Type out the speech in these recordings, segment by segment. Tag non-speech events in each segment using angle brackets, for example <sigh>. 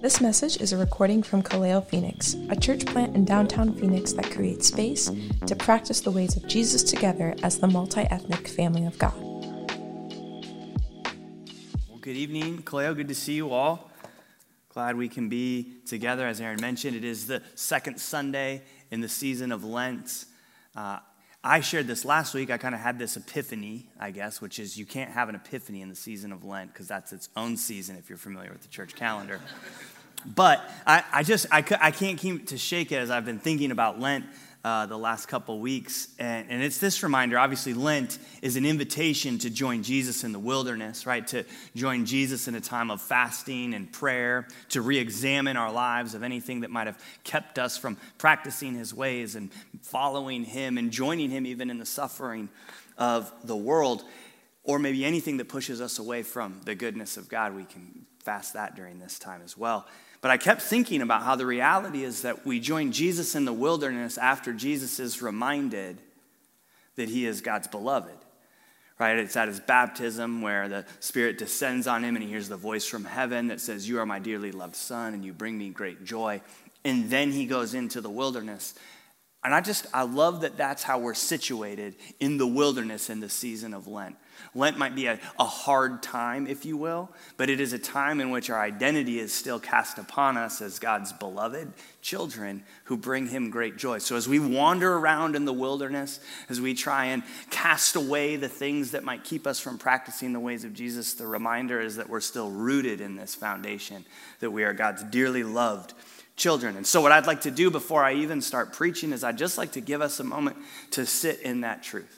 This message is a recording from Kaleo Phoenix, a church plant in downtown Phoenix that creates space to practice the ways of Jesus together as the multi ethnic family of God. Well, good evening, Kaleo. Good to see you all. Glad we can be together. As Aaron mentioned, it is the second Sunday in the season of Lent. Uh, I shared this last week. I kind of had this epiphany, I guess, which is you can't have an epiphany in the season of Lent because that's its own season if you're familiar with the church calendar. <laughs> But I, I just, I, I can't keep to shake it as I've been thinking about Lent uh, the last couple weeks. And, and it's this reminder obviously, Lent is an invitation to join Jesus in the wilderness, right? To join Jesus in a time of fasting and prayer, to re examine our lives of anything that might have kept us from practicing his ways and following him and joining him even in the suffering of the world. Or maybe anything that pushes us away from the goodness of God, we can fast that during this time as well. But I kept thinking about how the reality is that we join Jesus in the wilderness after Jesus is reminded that he is God's beloved. Right? It's at his baptism where the Spirit descends on him and he hears the voice from heaven that says, You are my dearly loved Son and you bring me great joy. And then he goes into the wilderness. And I just, I love that that's how we're situated in the wilderness in the season of Lent. Lent might be a, a hard time, if you will, but it is a time in which our identity is still cast upon us as God's beloved children who bring Him great joy. So as we wander around in the wilderness, as we try and cast away the things that might keep us from practicing the ways of Jesus, the reminder is that we're still rooted in this foundation, that we are God's dearly loved children. And so, what I'd like to do before I even start preaching is I'd just like to give us a moment to sit in that truth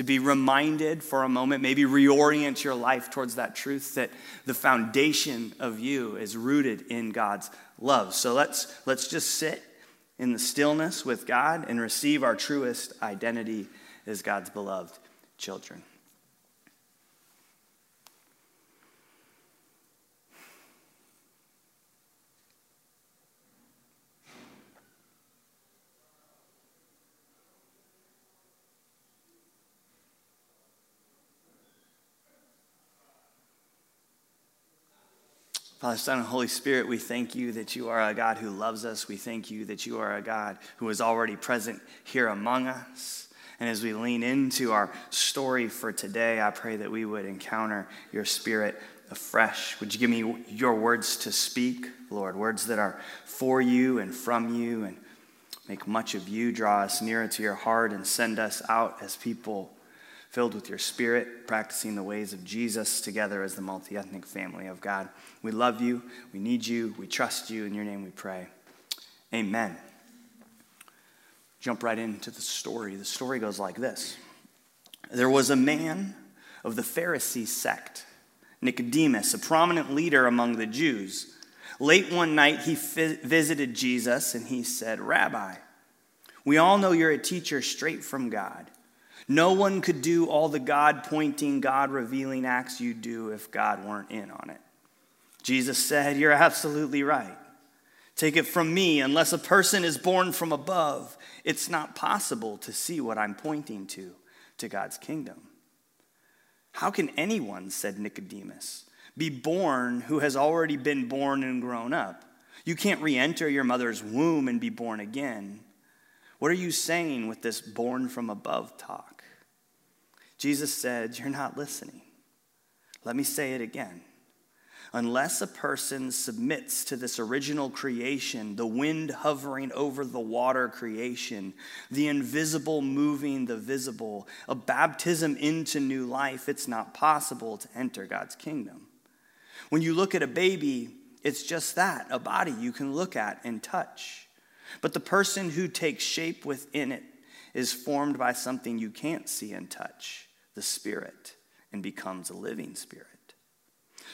to be reminded for a moment, maybe reorient your life towards that truth that the foundation of you is rooted in God's love. So let's, let's just sit in the stillness with God and receive our truest identity as God's beloved children. Father, Son, and Holy Spirit, we thank you that you are a God who loves us. We thank you that you are a God who is already present here among us. And as we lean into our story for today, I pray that we would encounter your Spirit afresh. Would you give me your words to speak, Lord? Words that are for you and from you and make much of you. Draw us nearer to your heart and send us out as people filled with your spirit, practicing the ways of Jesus together as the multi ethnic family of God. We love you. We need you. We trust you. In your name we pray. Amen. Jump right into the story. The story goes like this There was a man of the Pharisee sect, Nicodemus, a prominent leader among the Jews. Late one night, he visited Jesus and he said, Rabbi, we all know you're a teacher straight from God. No one could do all the God pointing, God revealing acts you do if God weren't in on it. Jesus said, You're absolutely right. Take it from me, unless a person is born from above, it's not possible to see what I'm pointing to, to God's kingdom. How can anyone, said Nicodemus, be born who has already been born and grown up? You can't re enter your mother's womb and be born again. What are you saying with this born from above talk? Jesus said, You're not listening. Let me say it again. Unless a person submits to this original creation, the wind hovering over the water creation, the invisible moving the visible, a baptism into new life, it's not possible to enter God's kingdom. When you look at a baby, it's just that a body you can look at and touch. But the person who takes shape within it is formed by something you can't see and touch the Spirit and becomes a living Spirit.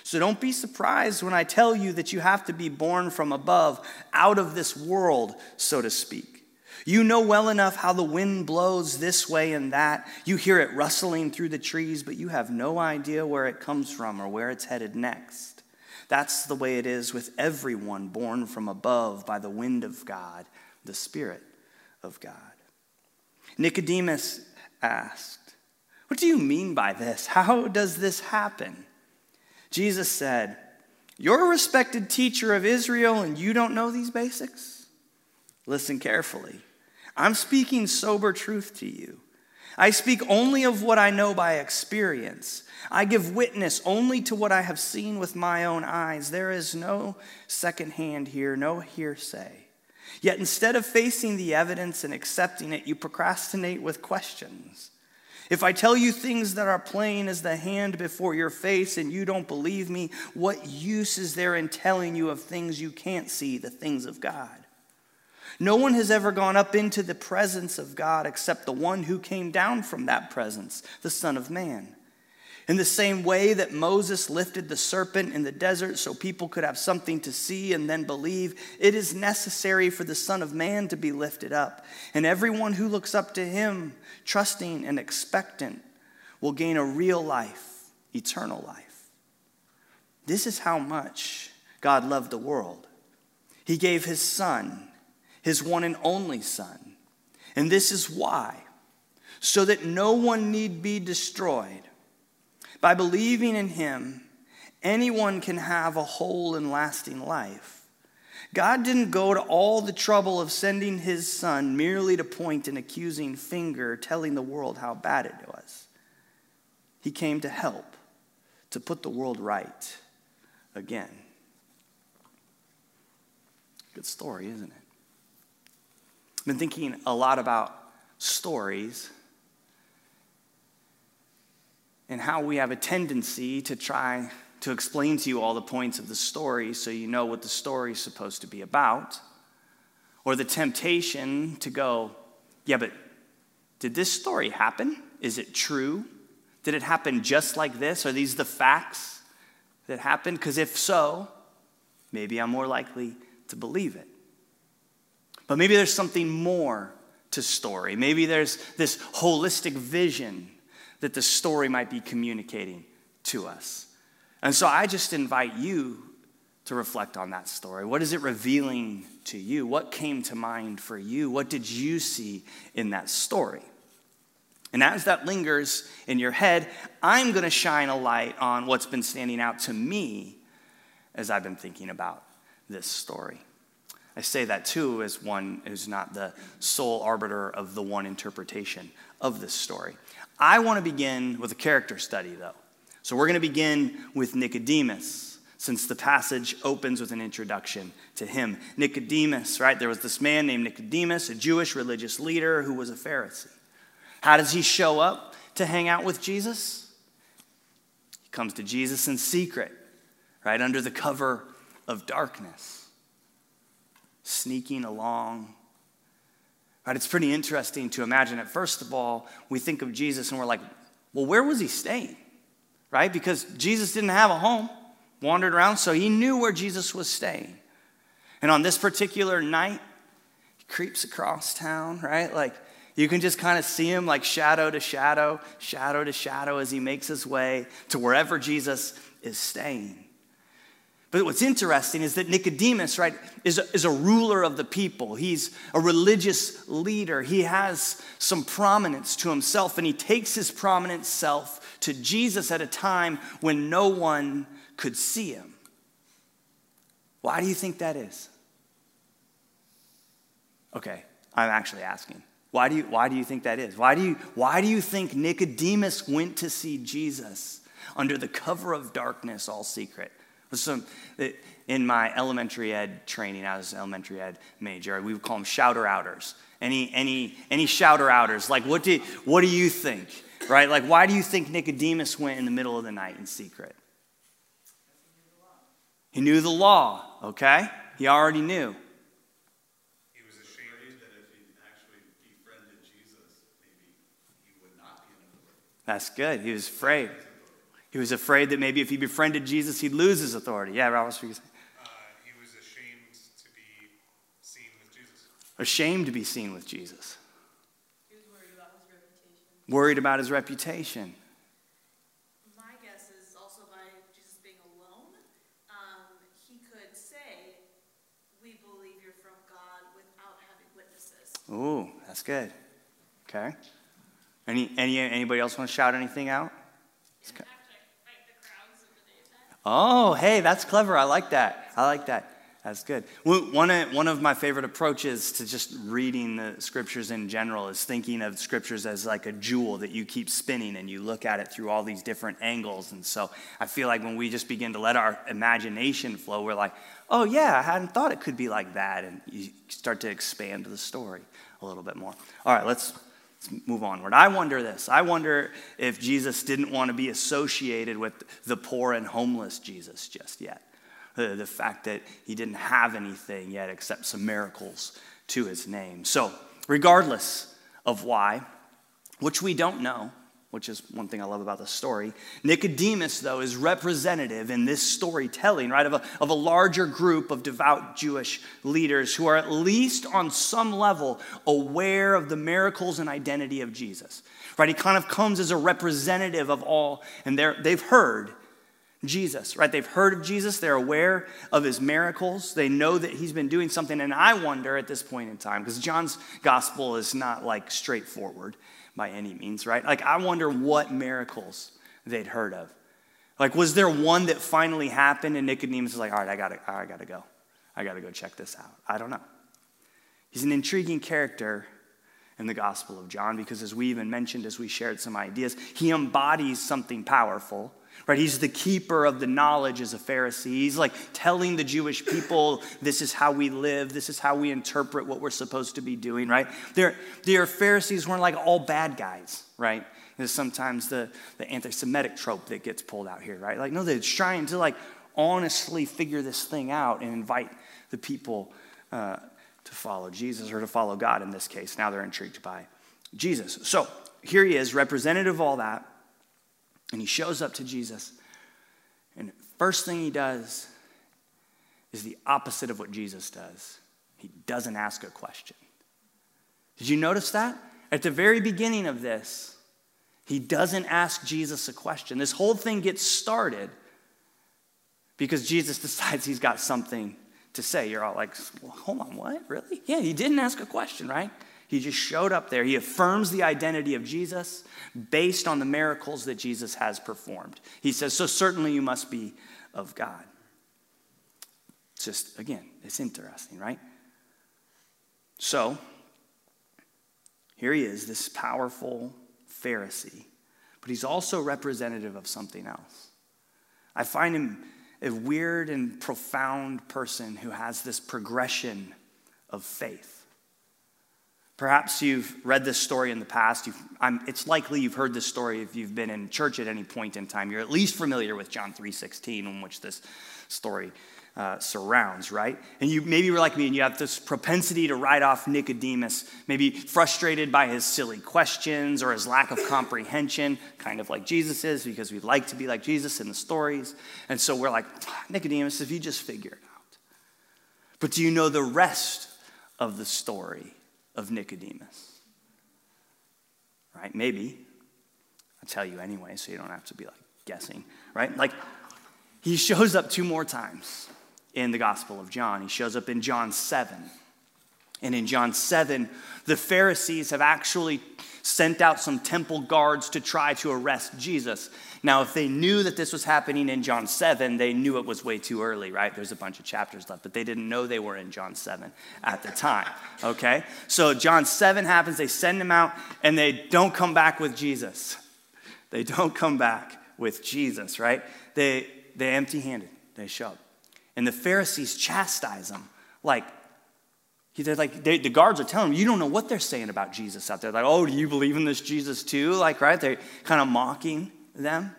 So don't be surprised when I tell you that you have to be born from above, out of this world, so to speak. You know well enough how the wind blows this way and that. You hear it rustling through the trees, but you have no idea where it comes from or where it's headed next. That's the way it is with everyone born from above by the wind of God, the Spirit of God. Nicodemus asked, what do you mean by this? How does this happen? Jesus said, You're a respected teacher of Israel and you don't know these basics? Listen carefully. I'm speaking sober truth to you. I speak only of what I know by experience. I give witness only to what I have seen with my own eyes. There is no second hand here, no hearsay. Yet instead of facing the evidence and accepting it, you procrastinate with questions. If I tell you things that are plain as the hand before your face and you don't believe me, what use is there in telling you of things you can't see, the things of God? No one has ever gone up into the presence of God except the one who came down from that presence, the Son of Man. In the same way that Moses lifted the serpent in the desert so people could have something to see and then believe, it is necessary for the Son of Man to be lifted up. And everyone who looks up to him, trusting and expectant, will gain a real life, eternal life. This is how much God loved the world. He gave his Son, his one and only Son. And this is why, so that no one need be destroyed by believing in him, anyone can have a whole and lasting life. God didn't go to all the trouble of sending his son merely to point an accusing finger, telling the world how bad it was. He came to help, to put the world right again. Good story, isn't it? I've been thinking a lot about stories and how we have a tendency to try to explain to you all the points of the story so you know what the story is supposed to be about, or the temptation to go, yeah, but did this story happen? Is it true? Did it happen just like this? Are these the facts that happened? Because if so, maybe I'm more likely to believe it. But maybe there's something more to story. Maybe there's this holistic vision that the story might be communicating to us. And so I just invite you to reflect on that story. What is it revealing to you? What came to mind for you? What did you see in that story? And as that lingers in your head, I'm going to shine a light on what's been standing out to me as I've been thinking about this story. I say that too as one who's not the sole arbiter of the one interpretation of this story. I want to begin with a character study, though. So we're going to begin with Nicodemus, since the passage opens with an introduction to him. Nicodemus, right? There was this man named Nicodemus, a Jewish religious leader who was a Pharisee. How does he show up to hang out with Jesus? He comes to Jesus in secret, right? Under the cover of darkness, sneaking along Right? It's pretty interesting to imagine it. First of all, we think of Jesus and we're like, well, where was he staying? Right? Because Jesus didn't have a home, wandered around, so he knew where Jesus was staying. And on this particular night, he creeps across town, right? Like you can just kind of see him like shadow to shadow, shadow to shadow as he makes his way to wherever Jesus is staying. But what's interesting is that Nicodemus, right, is a, is a ruler of the people. He's a religious leader. He has some prominence to himself, and he takes his prominent self to Jesus at a time when no one could see him. Why do you think that is? Okay, I'm actually asking. Why do you, why do you think that is? Why do, you, why do you think Nicodemus went to see Jesus under the cover of darkness, all secret? Some, in my elementary ed training, I was an elementary ed major, we would call them shouter outers. Any, any, any shouter outers? Like, what do, what do you think? Right? Like, why do you think Nicodemus went in the middle of the night in secret? He knew the law, okay? He already knew. He was ashamed that if he actually befriended Jesus, maybe he would not be in. That's good. He was afraid. He was afraid that maybe if he befriended Jesus, he'd lose his authority. Yeah, Rob, what uh, He was ashamed to be seen with Jesus. Ashamed to be seen with Jesus. He was worried about his reputation. Worried about his reputation. My guess is also by Jesus being alone, um, he could say, We believe you're from God without having witnesses. Ooh, that's good. Okay. Any, any, anybody else want to shout anything out? And actually, like the crowds of the day then. Oh, hey, that's clever. I like that. I like that. That's good. One of, uh, one of my favorite approaches to just reading the scriptures in general is thinking of scriptures as like a jewel that you keep spinning and you look at it through all these different angles. And so I feel like when we just begin to let our imagination flow, we're like, oh, yeah, I hadn't thought it could be like that. And you start to expand the story a little bit more. All right, let's, let's move onward. I wonder this. I wonder if Jesus didn't want to be associated with the poor and homeless Jesus just yet the, the fact that he didn't have anything yet except some miracles to his name. So, regardless of why, which we don't know, which is one thing I love about the story. Nicodemus, though, is representative in this storytelling, right, of a, of a larger group of devout Jewish leaders who are at least on some level aware of the miracles and identity of Jesus, right? He kind of comes as a representative of all, and they've heard Jesus, right? They've heard of Jesus, they're aware of his miracles, they know that he's been doing something. And I wonder at this point in time, because John's gospel is not like straightforward by any means, right? Like, I wonder what miracles they'd heard of. Like, was there one that finally happened and Nicodemus is like, all right, I gotta, I gotta go. I gotta go check this out. I don't know. He's an intriguing character in the Gospel of John because, as we even mentioned as we shared some ideas, he embodies something powerful right? He's the keeper of the knowledge as a Pharisee. He's like telling the Jewish people, this is how we live, this is how we interpret what we're supposed to be doing, right? Their, their Pharisees weren't like all bad guys, right? There's sometimes the, the anti Semitic trope that gets pulled out here, right? Like, no, they're trying to like honestly figure this thing out and invite the people uh, to follow Jesus or to follow God in this case. Now they're intrigued by Jesus. So here he is, representative of all that. And he shows up to Jesus. And first thing he does is the opposite of what Jesus does. He doesn't ask a question. Did you notice that? At the very beginning of this, he doesn't ask Jesus a question. This whole thing gets started because Jesus <laughs> decides he's got something to say. You're all like, well, hold on, what? Really? Yeah, he didn't ask a question, right? He just showed up there. He affirms the identity of Jesus based on the miracles that Jesus has performed. He says, So certainly you must be of God. It's just, again, it's interesting, right? So, here he is, this powerful Pharisee, but he's also representative of something else. I find him a weird and profound person who has this progression of faith. Perhaps you've read this story in the past. it's likely you've heard this story if you've been in church at any point in time. You're at least familiar with John 3.16, in which this story uh, surrounds, right? And you maybe you're like me and you have this propensity to write off Nicodemus, maybe frustrated by his silly questions or his lack of comprehension, kind of like Jesus is, because we like to be like Jesus in the stories. And so we're like, Nicodemus, if you just figure it out. But do you know the rest of the story? Of Nicodemus. Right? Maybe. I'll tell you anyway, so you don't have to be like guessing, right? Like, he shows up two more times in the Gospel of John. He shows up in John 7. And in John 7, the Pharisees have actually sent out some temple guards to try to arrest Jesus. Now, if they knew that this was happening in John 7, they knew it was way too early, right? There's a bunch of chapters left, but they didn't know they were in John 7 at the time, okay? So John 7 happens, they send him out, and they don't come back with Jesus. They don't come back with Jesus, right? They, they empty handed, they show up. And the Pharisees chastise them, like, they're like, they, the guards are telling them, you don't know what they're saying about Jesus out there. Like, oh, do you believe in this Jesus too? Like, right? They're kind of mocking them.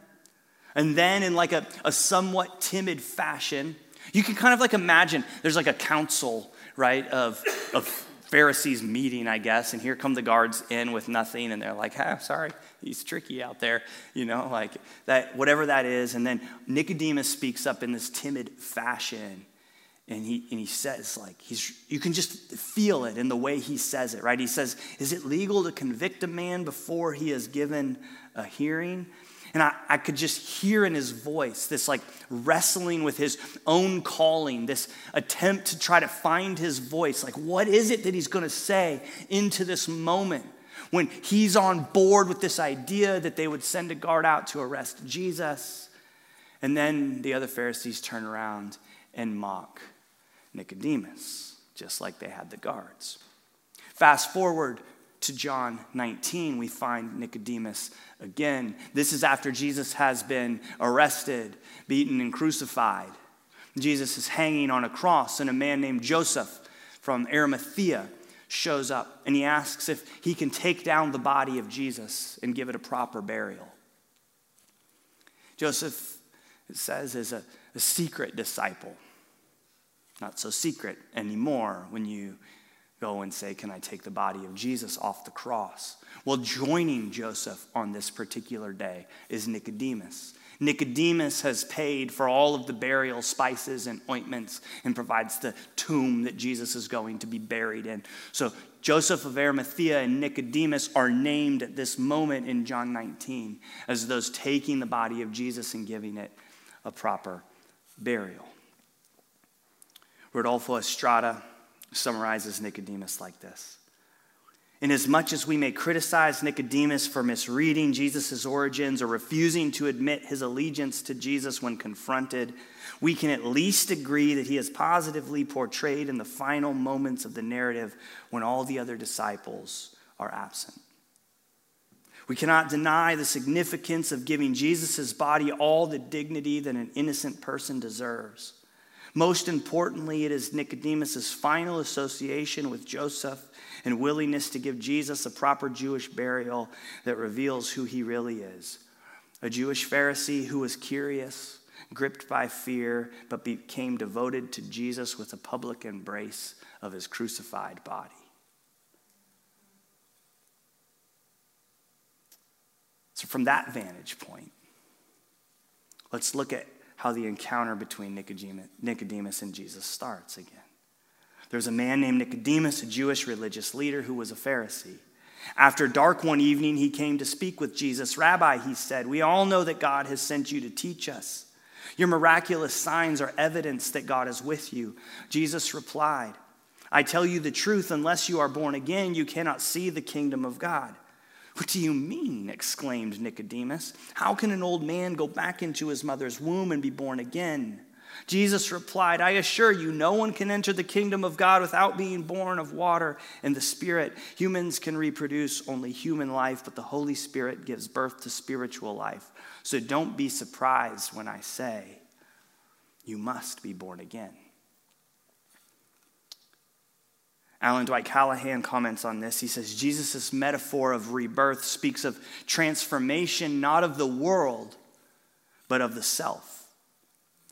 And then, in like a, a somewhat timid fashion, you can kind of like imagine there's like a council, right, of, of Pharisees meeting, I guess, and here come the guards in with nothing, and they're like, "Ah, sorry, he's tricky out there," you know, like that, whatever that is. And then Nicodemus speaks up in this timid fashion, and he, and he says, like, he's, you can just feel it in the way he says it, right? He says, Is it legal to convict a man before he has given a hearing? And I, I could just hear in his voice this like wrestling with his own calling, this attempt to try to find his voice. Like, what is it that he's going to say into this moment when he's on board with this idea that they would send a guard out to arrest Jesus? And then the other Pharisees turn around and mock Nicodemus, just like they had the guards. Fast forward to John 19, we find Nicodemus again. This is after Jesus has been arrested, beaten, and crucified. Jesus is hanging on a cross, and a man named Joseph from Arimathea shows up and he asks if he can take down the body of Jesus and give it a proper burial. Joseph, it says, is a, a secret disciple. Not so secret anymore when you go and say, Can I take the body of Jesus off the cross? Well, joining Joseph on this particular day is Nicodemus. Nicodemus has paid for all of the burial spices and ointments and provides the tomb that Jesus is going to be buried in. So Joseph of Arimathea and Nicodemus are named at this moment in John 19 as those taking the body of Jesus and giving it a proper burial. Rodolfo Estrada summarizes Nicodemus like this Inasmuch as we may criticize Nicodemus for misreading Jesus' origins or refusing to admit his allegiance to Jesus when confronted, we can at least agree that he is positively portrayed in the final moments of the narrative when all the other disciples are absent. We cannot deny the significance of giving Jesus' body all the dignity that an innocent person deserves. Most importantly, it is Nicodemus' final association with Joseph and willingness to give Jesus a proper Jewish burial that reveals who he really is. A Jewish Pharisee who was curious, gripped by fear, but became devoted to Jesus with a public embrace of his crucified body. So, from that vantage point, let's look at how the encounter between Nicodemus and Jesus starts again. There's a man named Nicodemus, a Jewish religious leader who was a Pharisee. After dark one evening, he came to speak with Jesus. Rabbi, he said, we all know that God has sent you to teach us. Your miraculous signs are evidence that God is with you. Jesus replied, I tell you the truth, unless you are born again, you cannot see the kingdom of God. What do you mean? exclaimed Nicodemus. How can an old man go back into his mother's womb and be born again? Jesus replied, I assure you, no one can enter the kingdom of God without being born of water and the Spirit. Humans can reproduce only human life, but the Holy Spirit gives birth to spiritual life. So don't be surprised when I say, you must be born again. Allen Dwight Callahan comments on this. He says Jesus' metaphor of rebirth speaks of transformation not of the world, but of the self.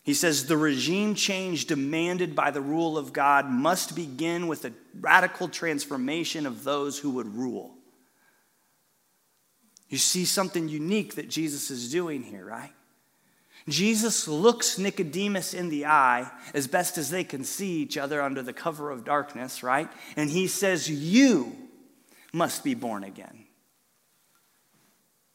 He says the regime change demanded by the rule of God must begin with a radical transformation of those who would rule. You see something unique that Jesus is doing here, right? Jesus looks Nicodemus in the eye as best as they can see each other under the cover of darkness, right? And he says, You must be born again.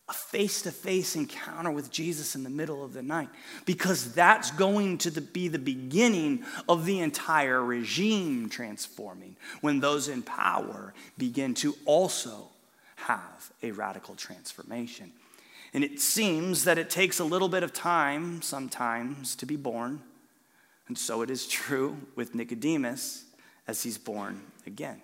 A face to face encounter with Jesus in the middle of the night, because that's going to be the beginning of the entire regime transforming when those in power begin to also have a radical transformation. And it seems that it takes a little bit of time sometimes to be born. And so it is true with Nicodemus as he's born again.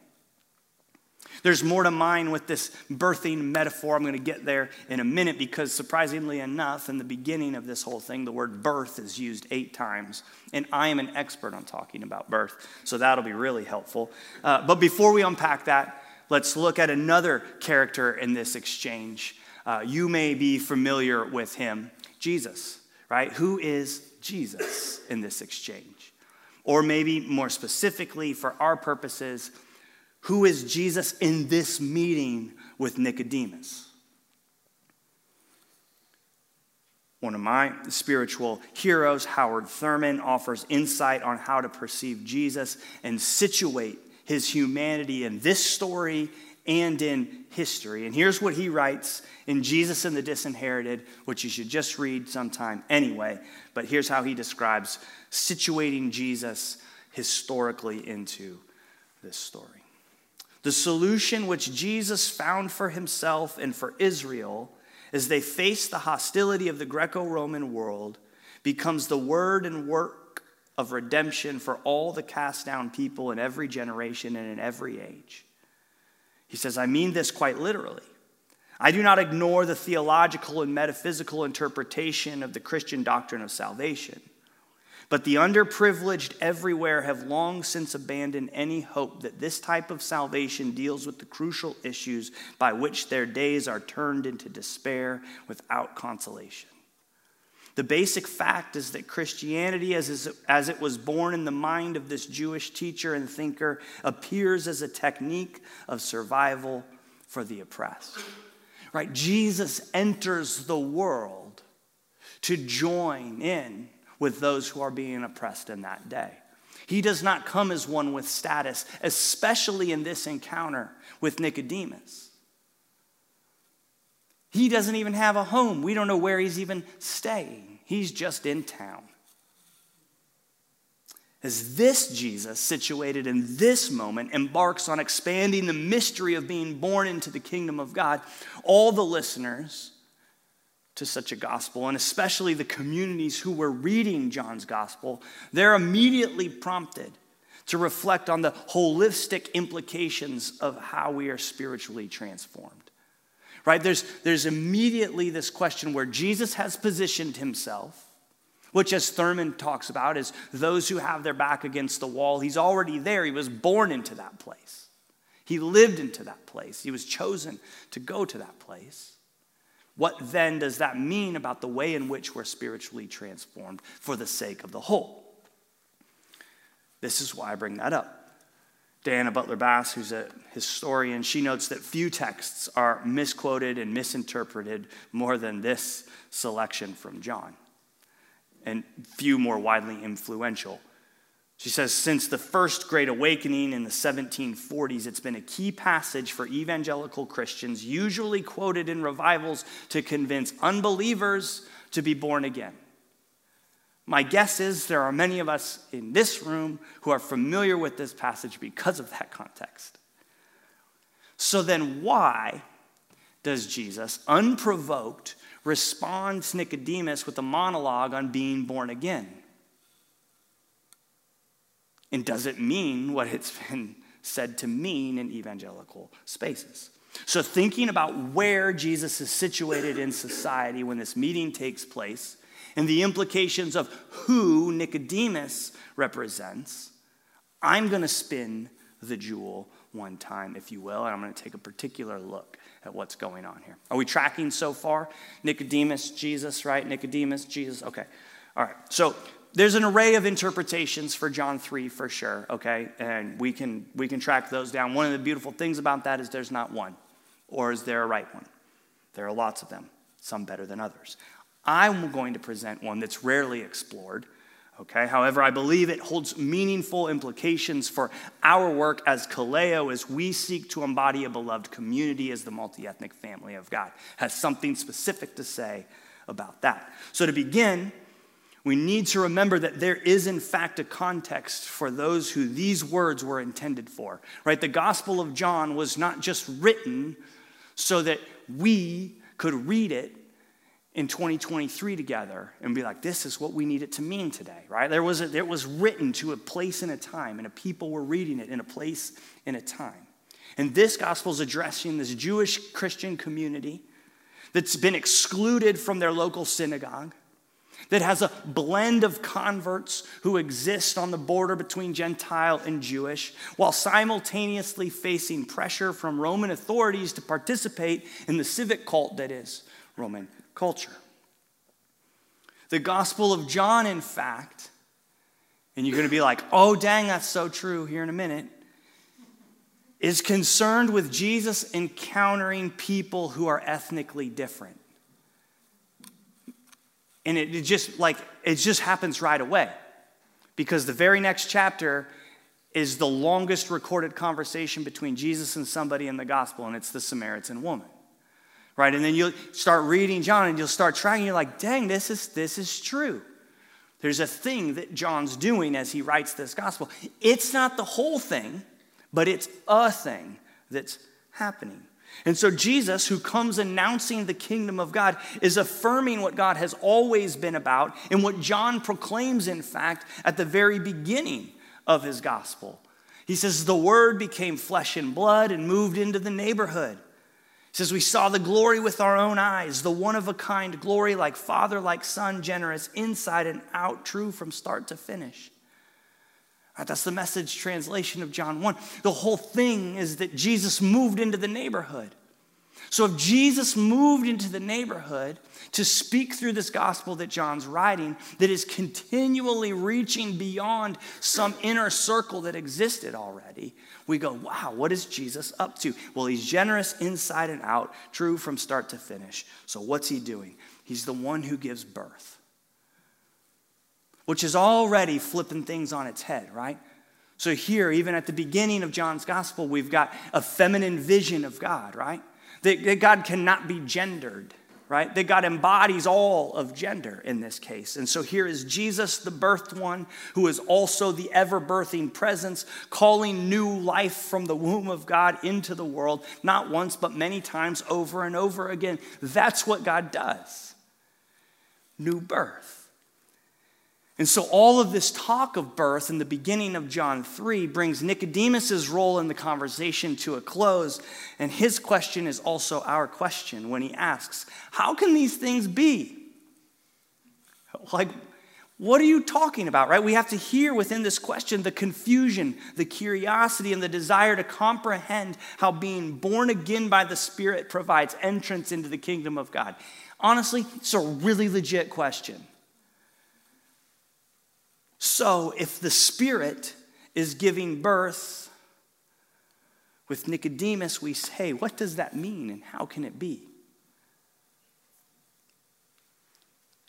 There's more to mine with this birthing metaphor. I'm going to get there in a minute because, surprisingly enough, in the beginning of this whole thing, the word birth is used eight times. And I am an expert on talking about birth, so that'll be really helpful. Uh, but before we unpack that, let's look at another character in this exchange uh, you may be familiar with him, Jesus, right? Who is Jesus in this exchange? Or maybe more specifically, for our purposes, who is Jesus in this meeting with Nicodemus? One of my spiritual heroes, Howard Thurman, offers insight on how to perceive Jesus and situate his humanity in this story and in history. And here's what he writes in Jesus and the Disinherited, which you should just read sometime anyway. But here's how he describes situating Jesus historically into this story. The solution which Jesus found for himself and for Israel as they faced the hostility of the Greco Roman world becomes the word and work of redemption for all the cast down people in every generation and in every age. He says, I mean this quite literally. I do not ignore the theological and metaphysical interpretation of the Christian doctrine of salvation. But the underprivileged everywhere have long since abandoned any hope that this type of salvation deals with the crucial issues by which their days are turned into despair without consolation. The basic fact is that Christianity, as, as it was born in the mind of this Jewish teacher and thinker, appears as a technique of survival for the oppressed. Right? Jesus enters the world to join in with those who are being oppressed in that day. He does not come as one with status, especially in this encounter with Nicodemus. He doesn't even have a home. We don't know where he's even staying. He's just in town. As this Jesus, situated in this moment, embarks on expanding the mystery of being born into the kingdom of God, all the listeners to such a gospel, and especially the communities who were reading John's gospel, they're immediately prompted to reflect on the holistic implications of how we are spiritually transformed right? There's, there's immediately this question where Jesus has positioned himself, which, as Thurman talks about, is those who have their back against the wall. He's already there. He was born into that place, he lived into that place, he was chosen to go to that place. What then does that mean about the way in which we're spiritually transformed for the sake of the whole? This is why I bring that up. Diana Butler Bass, who's a historian, she notes that few texts are misquoted and misinterpreted more than this selection from John, and few more widely influential. She says, since the first Great Awakening in the 1740s, it's been a key passage for evangelical Christians, usually quoted in revivals to convince unbelievers to be born again. My guess is there are many of us in this room who are familiar with this passage because of that context. So then, why does Jesus, unprovoked, respond to Nicodemus with a monologue on being born again? And does it mean what it's <laughs> been said to mean in evangelical spaces? So, thinking about where Jesus is situated in society when this meeting takes place, and the implications of who Nicodemus represents, I'm going to spin the jewel one time, if you will, and I'm going to take a particular look at what's going on here. Are we tracking so far? Nicodemus, Jesus, right? Nicodemus, Jesus. Okay. All right. So there's an array of interpretations for John 3 for sure, okay? And we can we can track those down. One of the beautiful things about that is there's not one. Or is there a right one? There are lots of them, some better than others. I'm going to present one that's rarely explored. Okay, however, I believe it holds meaningful implications for our work as Kaleo as we seek to embody a beloved community as the multi ethnic family of God. Has something specific to say about that. So, to begin, we need to remember that there is, in fact, a context for those who these words were intended for, right? The Gospel of John was not just written so that we could read it in 2023 together and be like, this is what we need it to mean today, right? There was, a, it was written to a place and a time, and a people were reading it in a place and a time. And this gospel is addressing this Jewish Christian community that's been excluded from their local synagogue, that has a blend of converts who exist on the border between Gentile and Jewish, while simultaneously facing pressure from Roman authorities to participate in the civic cult that is Roman culture. The Gospel of John, in fact, and you're going to be like, oh, dang, that's so true here in a minute, is concerned with Jesus encountering people who are ethnically different. And it, it just like it just happens right away. Because the very next chapter is the longest recorded conversation between Jesus and somebody in the gospel, and it's the Samaritan woman right? And then you'll start reading John and you'll start trying. You're like, dang, this is, this is true. There's a thing that John's doing as he writes this gospel. It's not the whole thing, but it's a thing that's happening. And so Jesus, who comes announcing the kingdom of God, is affirming what God has always been about and what John proclaims, in fact, at the very beginning of his gospel. He says, The word became flesh and blood and moved into the neighborhood. Says, We saw the glory with our own eyes, the one of a kind glory, like Father, like Son, generous inside and out, true from start to finish. Right, that's the message translation of John 1. The whole thing is that Jesus moved into the neighborhood. So if Jesus moved into the neighborhood to speak through this gospel that John's writing, that is continually reaching beyond some inner circle that existed already, we go, wow, what is Jesus up to? Well, he's generous inside and out, true from start to finish. So what's he doing? He's the one who gives birth which is already flipping things on its head, right? So, here, even at the beginning of John's gospel, we've got a feminine vision of God, right? That, that, God cannot be gendered, right? That God embodies all of gender in this case. And so, here is Jesus, the birthed one, who is also the ever birthing presence, calling new life from the womb of God into the world, not once, but many times over and over again. That's what God does new birth. And so, all of this talk of birth in the beginning of John 3 brings Nicodemus' role in the conversation to a close. And his question is also our question when he asks, How can these things be? Like, what are you talking about, right? We have to hear within this question the confusion, the curiosity, and the desire to comprehend how being born again by the Spirit provides entrance into the kingdom of God. Honestly, it's a really legit question. So, if the Spirit is giving birth with Nicodemus, we say, what does that mean and how can it be?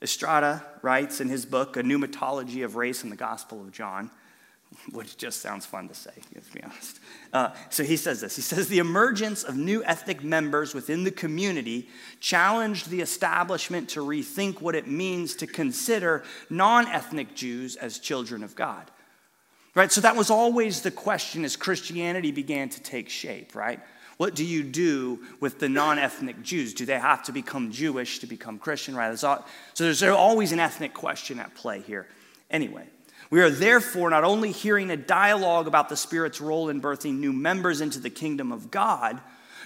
Estrada writes in his book, A Pneumatology of Race in the Gospel of John, <laughs> which just sounds fun to say, to be honest. Uh, so he says this He says, The emergence of new ethnic members within the community challenged the establishment to rethink what it means to consider non ethnic Jews as children of God. Right? So that was always the question as Christianity began to take shape, right? What do you do with the non ethnic Jews? Do they have to become Jewish to become Christian, right? So there's always an ethnic question at play here. Anyway, we are therefore not only hearing a dialogue about the Spirit's role in birthing new members into the kingdom of God,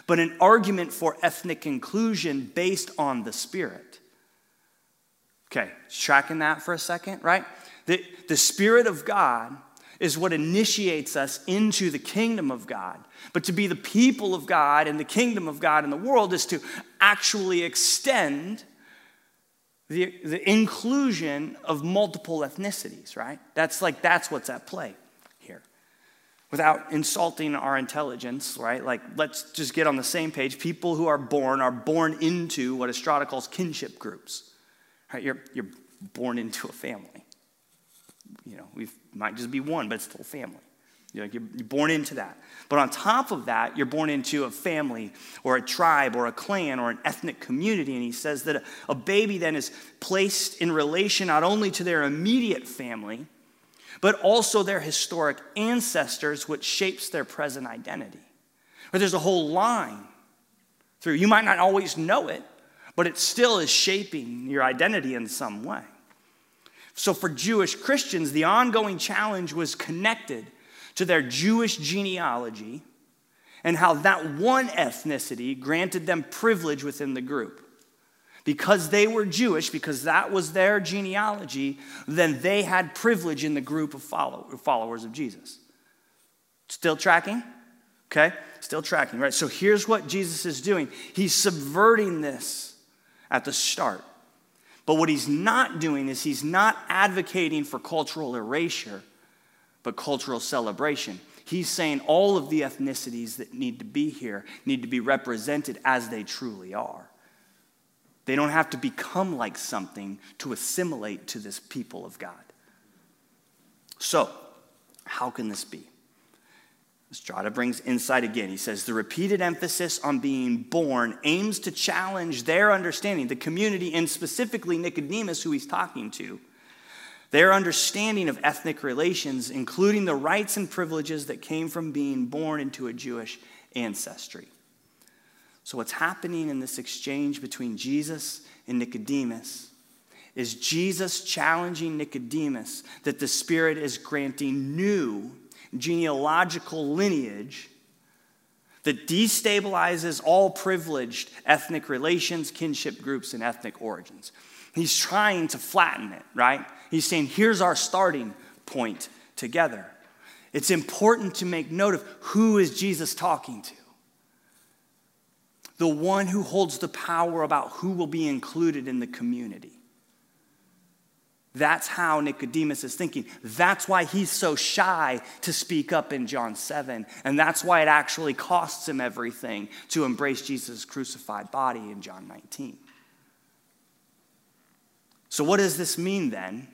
but an argument for ethnic inclusion based on the Spirit. Okay, tracking that for a second, right? The, the Spirit of God is what initiates us into the kingdom of God. But to be the people of God and the kingdom of God in the world is to actually extend the, the inclusion of multiple ethnicities, right? That's like, that's what's at play here. Without insulting our intelligence, right? Like, let's just get on the same page. People who are born are born into what Estrada calls kinship groups, right? You're, you're born into a family. You know, we might just be one, but it's still family. You're, born into that. But on top of that, you're born into a family or a tribe or a clan or an ethnic community. And he says that a baby then is placed in relation not only to their immediate family, but also their historic ancestors, which shapes their present identity. Or there's a whole line through. You might not always know it, but it still is shaping your identity in some way. So for Jewish Christians, the ongoing challenge was connected to their Jewish genealogy and how that one ethnicity granted them privilege within the group. Because they were Jewish, because that was their genealogy, then they had privilege in the group of follow, followers of Jesus. Still tracking? Okay, still tracking, right? So here's what Jesus is doing He's subverting this at the start. But what he's not doing is he's not advocating for cultural erasure but cultural celebration. He's saying all of the ethnicities that need to be here need to be represented as they truly are. They don't have to become like something to assimilate to this people of God. So, how can this be? Estrada brings insight again. He says the repeated emphasis on being born aims to challenge their understanding, the community, and specifically Nicodemus, who he's talking to, their understanding of ethnic relations, including the rights and privileges that came from being born into a Jewish ancestry. So, what's happening in this exchange between Jesus and Nicodemus is Jesus challenging Nicodemus that the Spirit is granting new genealogical lineage that destabilizes all privileged ethnic relations, kinship groups, and ethnic origins. He's trying to flatten it, right? He's saying, here's our starting point together. It's important to make note of who is Jesus talking to. The one who holds the power about who will be included in the community. That's how Nicodemus is thinking. That's why he's so shy to speak up in John 7. And that's why it actually costs him everything to embrace Jesus' crucified body in John 19. So, what does this mean then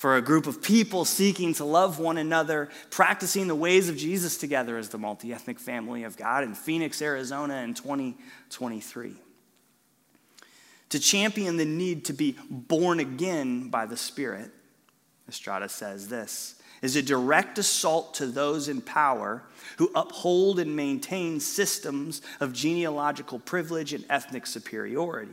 for a group of people seeking to love one another, practicing the ways of Jesus together as the multi ethnic family of God in Phoenix, Arizona in 2023? to champion the need to be born again by the Spirit, Estrada says this is a direct assault to those in power who uphold and maintain systems of genealogical privilege and ethnic superiority.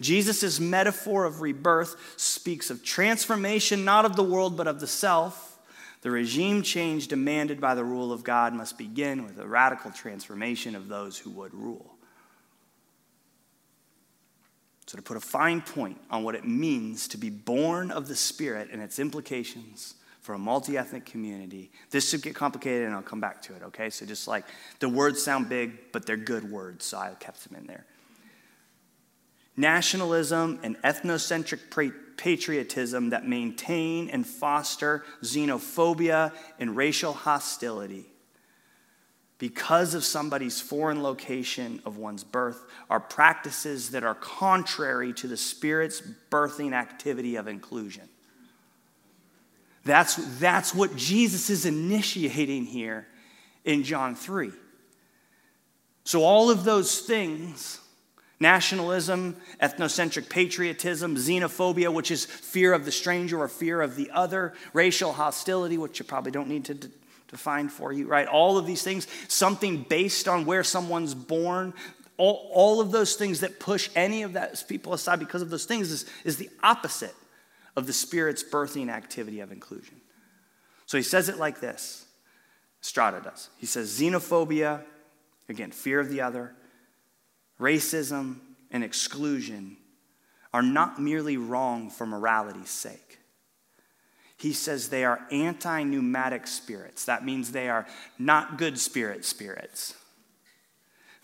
Jesus' metaphor of rebirth speaks of transformation not of the world but of the self. The regime change demanded by the rule of God must begin with a radical transformation of those who would rule. So, to put a fine point on what it means to be born of the Spirit and its implications for a multi ethnic community, this should get complicated and I'll come back to it, okay? So, just like the words sound big, but they're good words, so I kept them in there. Nationalism and ethnocentric patriotism that maintain and foster xenophobia and racial hostility because of somebody's foreign location of one's birth are practices that are contrary to the Spirit's birthing activity of inclusion. That's, that's what Jesus is initiating here in John 3. So, all of those things nationalism, ethnocentric patriotism, xenophobia, which is fear of the stranger or fear of the other, racial hostility, which you probably don't need to define for you, right? All of these things, something based on where someone's born, all, all of those things that push any of that people aside because of those things is, is the opposite of the Spirit's birthing activity of inclusion. So he says it like this Estrada does. He says, xenophobia, again, fear of the other, racism, and exclusion are not merely wrong for morality's sake he says they are anti pneumatic spirits. That means they are not good spirit spirits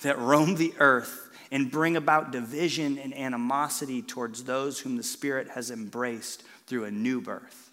that roam the earth and bring about division and animosity towards those whom the Spirit has embraced through a new birth.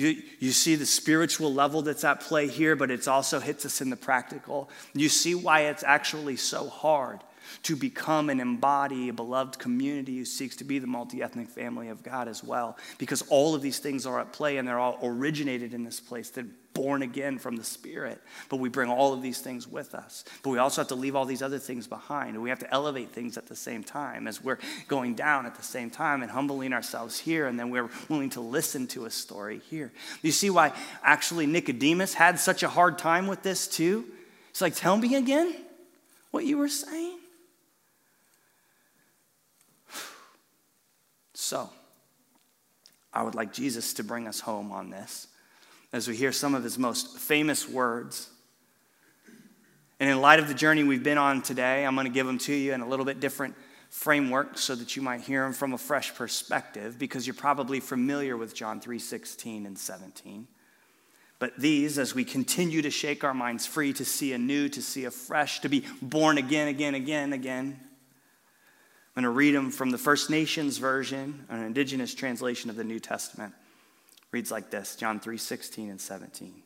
You, you see the spiritual level that's at play here, but it also hits us in the practical. You see why it's actually so hard to become and embody a beloved community who seeks to be the multi ethnic family of God as well. Because all of these things are at play and they're all originated in this place. They're born again from the Spirit. But we bring all of these things with us. But we also have to leave all these other things behind. And we have to elevate things at the same time as we're going down at the same time and humbling ourselves here. And then we're willing to listen to a story here. You see why actually Nicodemus had such a hard time with this too? It's like, tell me again what you were saying. <sighs> So, I would like Jesus to bring us home on this as we hear some of his most famous words. And in light of the journey we've been on today, I'm going to give them to you in a little bit different framework so that you might hear them from a fresh perspective because you're probably familiar with John 3:16 and 17. But these, as we continue to shake our minds free to see anew, to see afresh, to be born again, again, again, again, I'm going to read them from the First Nations version, an indigenous translation of the New Testament. Reads like this John 3 16 and 17.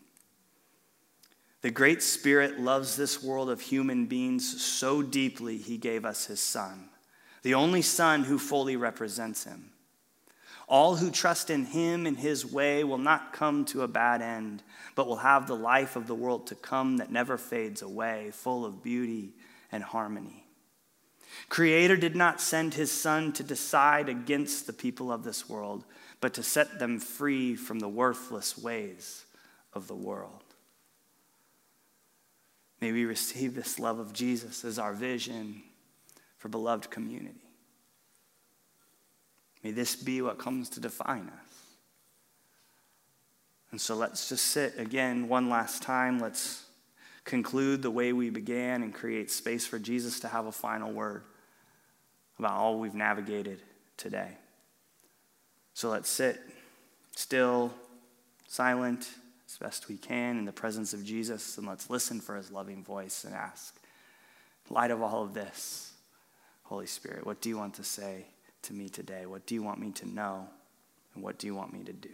The Great Spirit loves this world of human beings so deeply, he gave us his Son, the only Son who fully represents him. All who trust in him and his way will not come to a bad end, but will have the life of the world to come that never fades away, full of beauty and harmony. Creator did not send his son to decide against the people of this world, but to set them free from the worthless ways of the world. May we receive this love of Jesus as our vision for beloved community. May this be what comes to define us. And so let's just sit again one last time. Let's conclude the way we began and create space for Jesus to have a final word about all we've navigated today. So let's sit still, silent, as best we can in the presence of Jesus, and let's listen for his loving voice and ask, light of all of this, Holy Spirit, what do you want to say to me today? What do you want me to know? And what do you want me to do?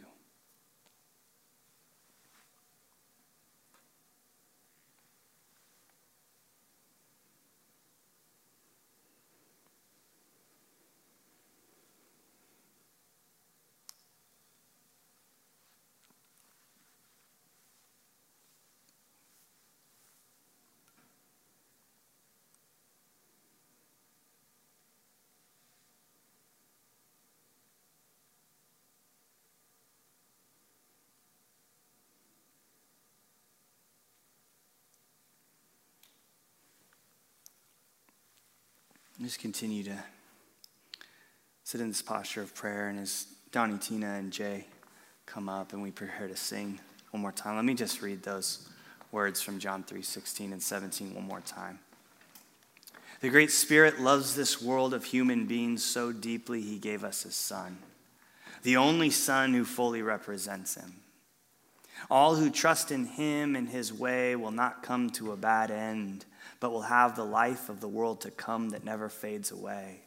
Just continue to sit in this posture of prayer. And as Donnie, Tina, and Jay come up and we prepare to sing one more time, let me just read those words from John 3 16 and 17 one more time. The great Spirit loves this world of human beings so deeply, he gave us his Son, the only Son who fully represents him. All who trust in him and his way will not come to a bad end but will have the life of the world to come that never fades away,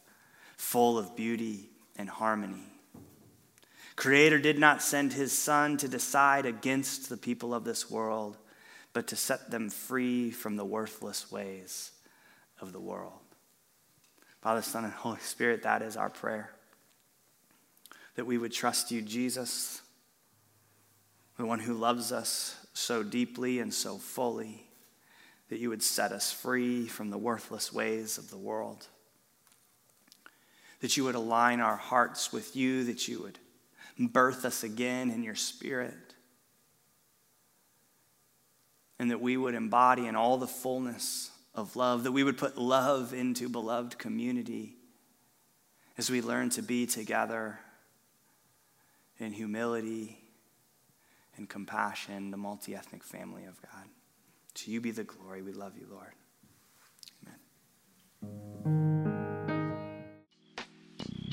full of beauty and harmony. Creator did not send his son to decide against the people of this world, but to set them free from the worthless ways of the world. Father, Son, and Holy Spirit, that is our prayer. That we would trust you, Jesus, the one who loves us so deeply and so fully that you would set us free from the worthless ways of the world. That you would align our hearts with you, that you would birth us again in your spirit. And that we would embody in all the fullness of love, that we would put love into beloved community as we learn to be together in humility and compassion, the multi ethnic family of God. To you be the glory. We love you, Lord. Amen.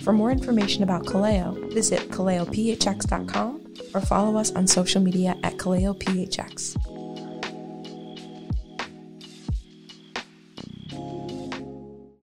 For more information about Kaleo, visit kaleophx.com or follow us on social media at kaleophx.